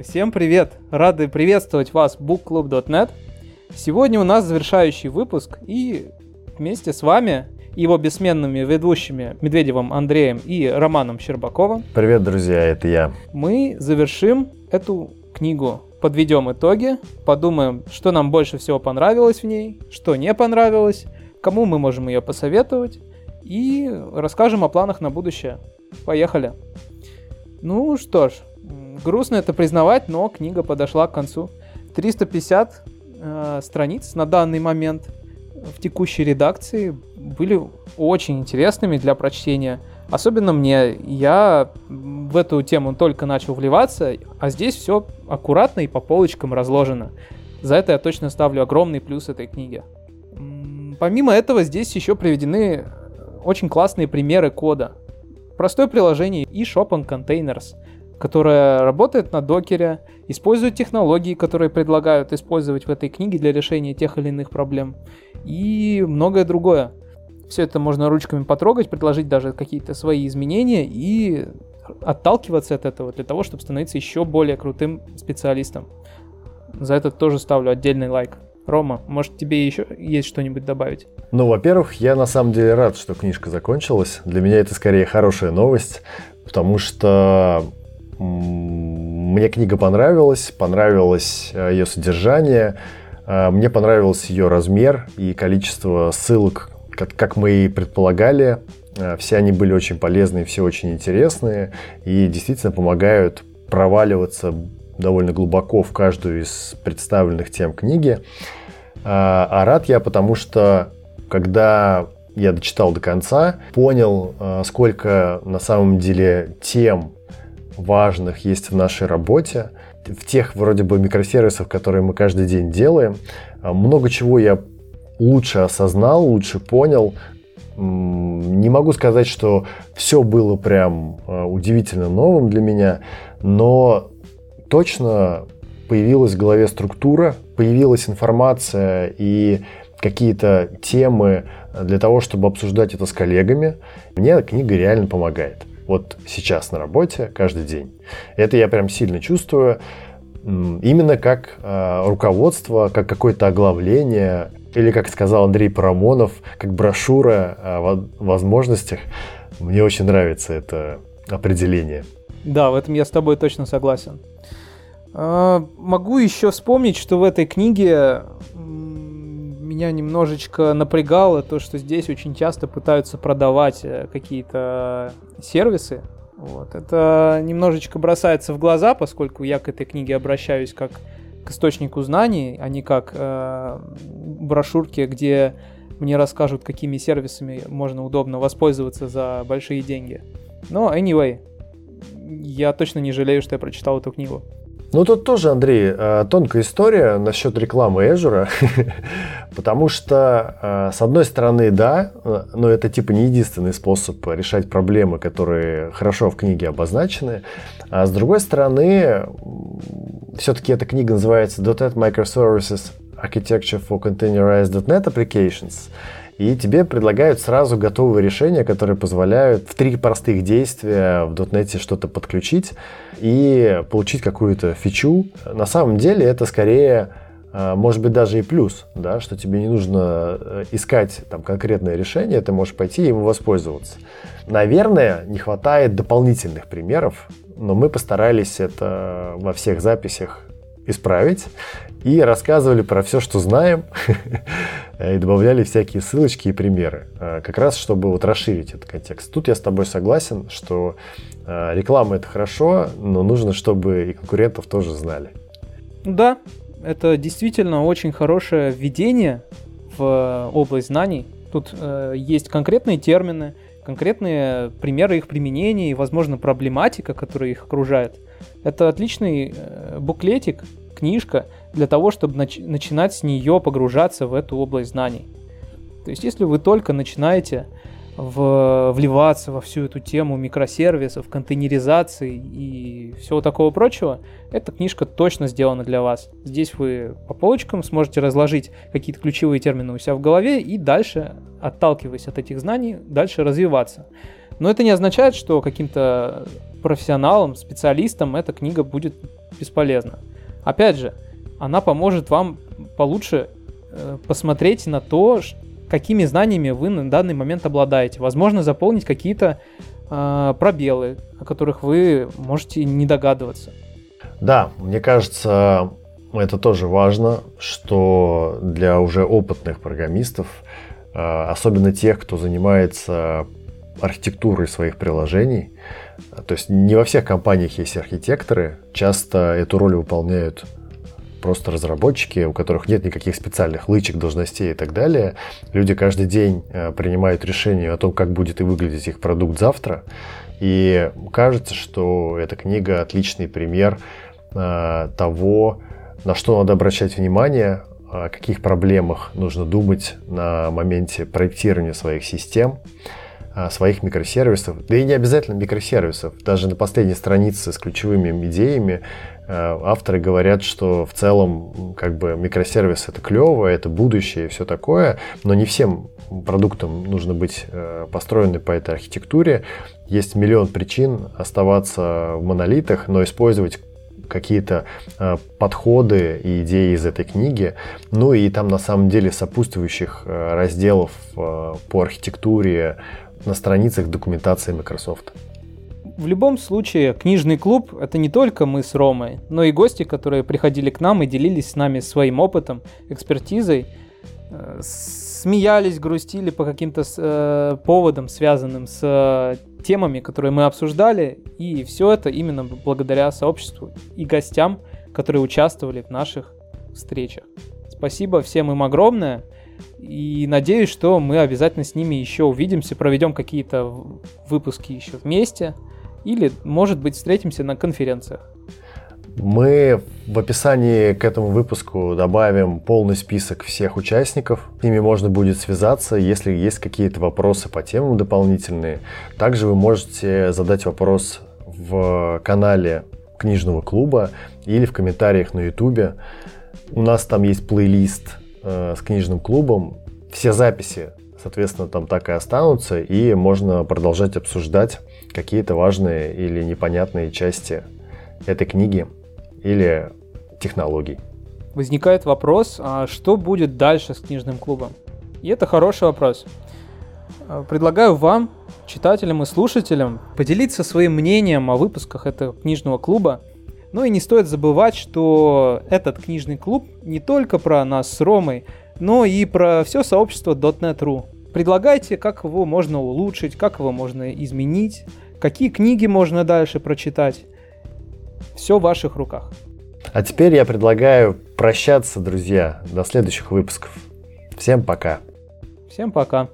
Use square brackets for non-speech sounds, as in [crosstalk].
Всем привет! Рады приветствовать вас в bookclub.net. Сегодня у нас завершающий выпуск, и вместе с вами его бессменными ведущими Медведевым Андреем и Романом Щербаковым. Привет, друзья, это я. Мы завершим эту книгу, подведем итоги, подумаем, что нам больше всего понравилось в ней, что не понравилось, кому мы можем ее посоветовать, и расскажем о планах на будущее. Поехали! Ну что ж, грустно это признавать, но книга подошла к концу. 350 э, страниц на данный момент в текущей редакции были очень интересными для прочтения. Особенно мне. Я в эту тему только начал вливаться, а здесь все аккуратно и по полочкам разложено. За это я точно ставлю огромный плюс этой книге. Помимо этого, здесь еще приведены очень классные примеры кода. Простое приложение eShop on Containers, которое работает на докере, использует технологии, которые предлагают использовать в этой книге для решения тех или иных проблем, и многое другое. Все это можно ручками потрогать, предложить даже какие-то свои изменения и отталкиваться от этого для того, чтобы становиться еще более крутым специалистом. За это тоже ставлю отдельный лайк. Рома, может тебе еще есть что-нибудь добавить? Ну, во-первых, я на самом деле рад, что книжка закончилась. Для меня это скорее хорошая новость, потому что мне книга понравилась, понравилось э, ее содержание, э, мне понравился ее размер и количество ссылок, как, мы и предполагали. Э, все они были очень полезные, все очень интересные и действительно помогают проваливаться довольно глубоко в каждую из представленных тем книги. А, рад я, потому что когда я дочитал до конца, понял, сколько на самом деле тем важных есть в нашей работе, в тех вроде бы микросервисах, которые мы каждый день делаем. А, много чего я лучше осознал, лучше понял. Не могу сказать, что все было прям удивительно новым для меня, но точно появилась в голове структура, появилась информация и какие-то темы для того, чтобы обсуждать это с коллегами. Мне книга реально помогает. Вот сейчас на работе, каждый день. Это я прям сильно чувствую. Именно как э, руководство, как какое-то оглавление, или, как сказал Андрей Парамонов, как брошюра о возможностях. Мне очень нравится это определение. Да, в этом я с тобой точно согласен. А, могу еще вспомнить, что в этой книге меня немножечко напрягало то, что здесь очень часто пытаются продавать э, какие-то сервисы. Вот. Это немножечко бросается в глаза, поскольку я к этой книге обращаюсь как к источнику знаний, а не как э, брошюрке, где мне расскажут, какими сервисами можно удобно воспользоваться за большие деньги. Но anyway, я точно не жалею, что я прочитал эту книгу. Ну, тут тоже, Андрей, э, тонкая история насчет рекламы Azure, [laughs] потому что, э, с одной стороны, да, э, но это типа не единственный способ решать проблемы, которые хорошо в книге обозначены, а с другой стороны, все-таки эта книга называется .NET Microservices Architecture for Containerized .NET Applications, и тебе предлагают сразу готовые решения, которые позволяют в три простых действия в .NET что-то подключить и получить какую-то фичу. На самом деле это скорее а, может быть даже и плюс, да, что тебе не нужно э, искать там конкретное решение, ты можешь пойти и им воспользоваться. Наверное, не хватает дополнительных примеров, но мы постарались это во всех записях исправить и рассказывали про все, что знаем, [laughs] и добавляли всякие ссылочки и примеры, а, как раз чтобы вот расширить этот контекст. Тут я с тобой согласен, что а, реклама это хорошо, но нужно, чтобы и конкурентов тоже знали. Да, это действительно очень хорошее введение в область знаний. Тут э, есть конкретные термины, конкретные примеры их применения и, возможно, проблематика, которая их окружает. Это отличный э, буклетик, книжка для того, чтобы нач- начинать с нее погружаться в эту область знаний. То есть, если вы только начинаете в, вливаться во всю эту тему микросервисов, контейнеризации и всего такого прочего, эта книжка точно сделана для вас. Здесь вы по полочкам сможете разложить какие-то ключевые термины у себя в голове и дальше, отталкиваясь от этих знаний, дальше развиваться. Но это не означает, что каким-то профессионалам, специалистам эта книга будет бесполезна. Опять же, она поможет вам получше э, посмотреть на то, какими знаниями вы на данный момент обладаете. Возможно, заполнить какие-то э, пробелы, о которых вы можете не догадываться. Да, мне кажется, это тоже важно, что для уже опытных программистов, э, особенно тех, кто занимается архитектурой своих приложений, то есть не во всех компаниях есть архитекторы, часто эту роль выполняют просто разработчики, у которых нет никаких специальных лычек, должностей и так далее. Люди каждый день э, принимают решение о том, как будет и выглядеть их продукт завтра. И кажется, что эта книга отличный пример э, того, на что надо обращать внимание, о каких проблемах нужно думать на моменте проектирования своих систем своих микросервисов, да и не обязательно микросервисов. Даже на последней странице с ключевыми идеями Э, авторы говорят, что в целом как бы микросервис это клево, это будущее и все такое, но не всем продуктам нужно быть э, построены по этой архитектуре. Есть миллион причин оставаться в монолитах, но использовать какие-то э, подходы и идеи из этой книги. Ну и там на самом деле сопутствующих разделов по архитектуре на страницах документации Microsoft. В любом случае, книжный клуб — это не только мы с Ромой, но и гости, которые приходили к нам и делились с нами своим опытом, экспертизой, э, смеялись, грустили по каким-то э, поводам, связанным с э, темами, которые мы обсуждали, и все это именно благодаря сообществу и гостям, которые участвовали в наших встречах. Спасибо всем им огромное. И надеюсь, что мы обязательно с ними еще увидимся, проведем какие-то выпуски еще вместе. Или, может быть, встретимся на конференциях. Мы в описании к этому выпуску добавим полный список всех участников. С ними можно будет связаться, если есть какие-то вопросы по темам дополнительные. Также вы можете задать вопрос в канале книжного клуба или в комментариях на ютубе. У нас там есть плейлист э, с книжным клубом. Все записи, соответственно, там так и останутся, и можно продолжать обсуждать какие-то важные или непонятные части этой книги или технологий. Возникает вопрос, а что будет дальше с книжным клубом? И это хороший вопрос. А, предлагаю вам, читателям и слушателям, поделиться своим мнением о выпусках этого книжного клуба. Ну и не стоит забывать, что этот книжный клуб не только про нас с Ромой, но и про все сообщество .NET.ru. Предлагайте, как его можно улучшить, как его можно изменить, какие книги можно дальше прочитать. Все в ваших руках. А теперь я предлагаю прощаться, друзья, до следующих выпусков. Всем пока. Всем пока.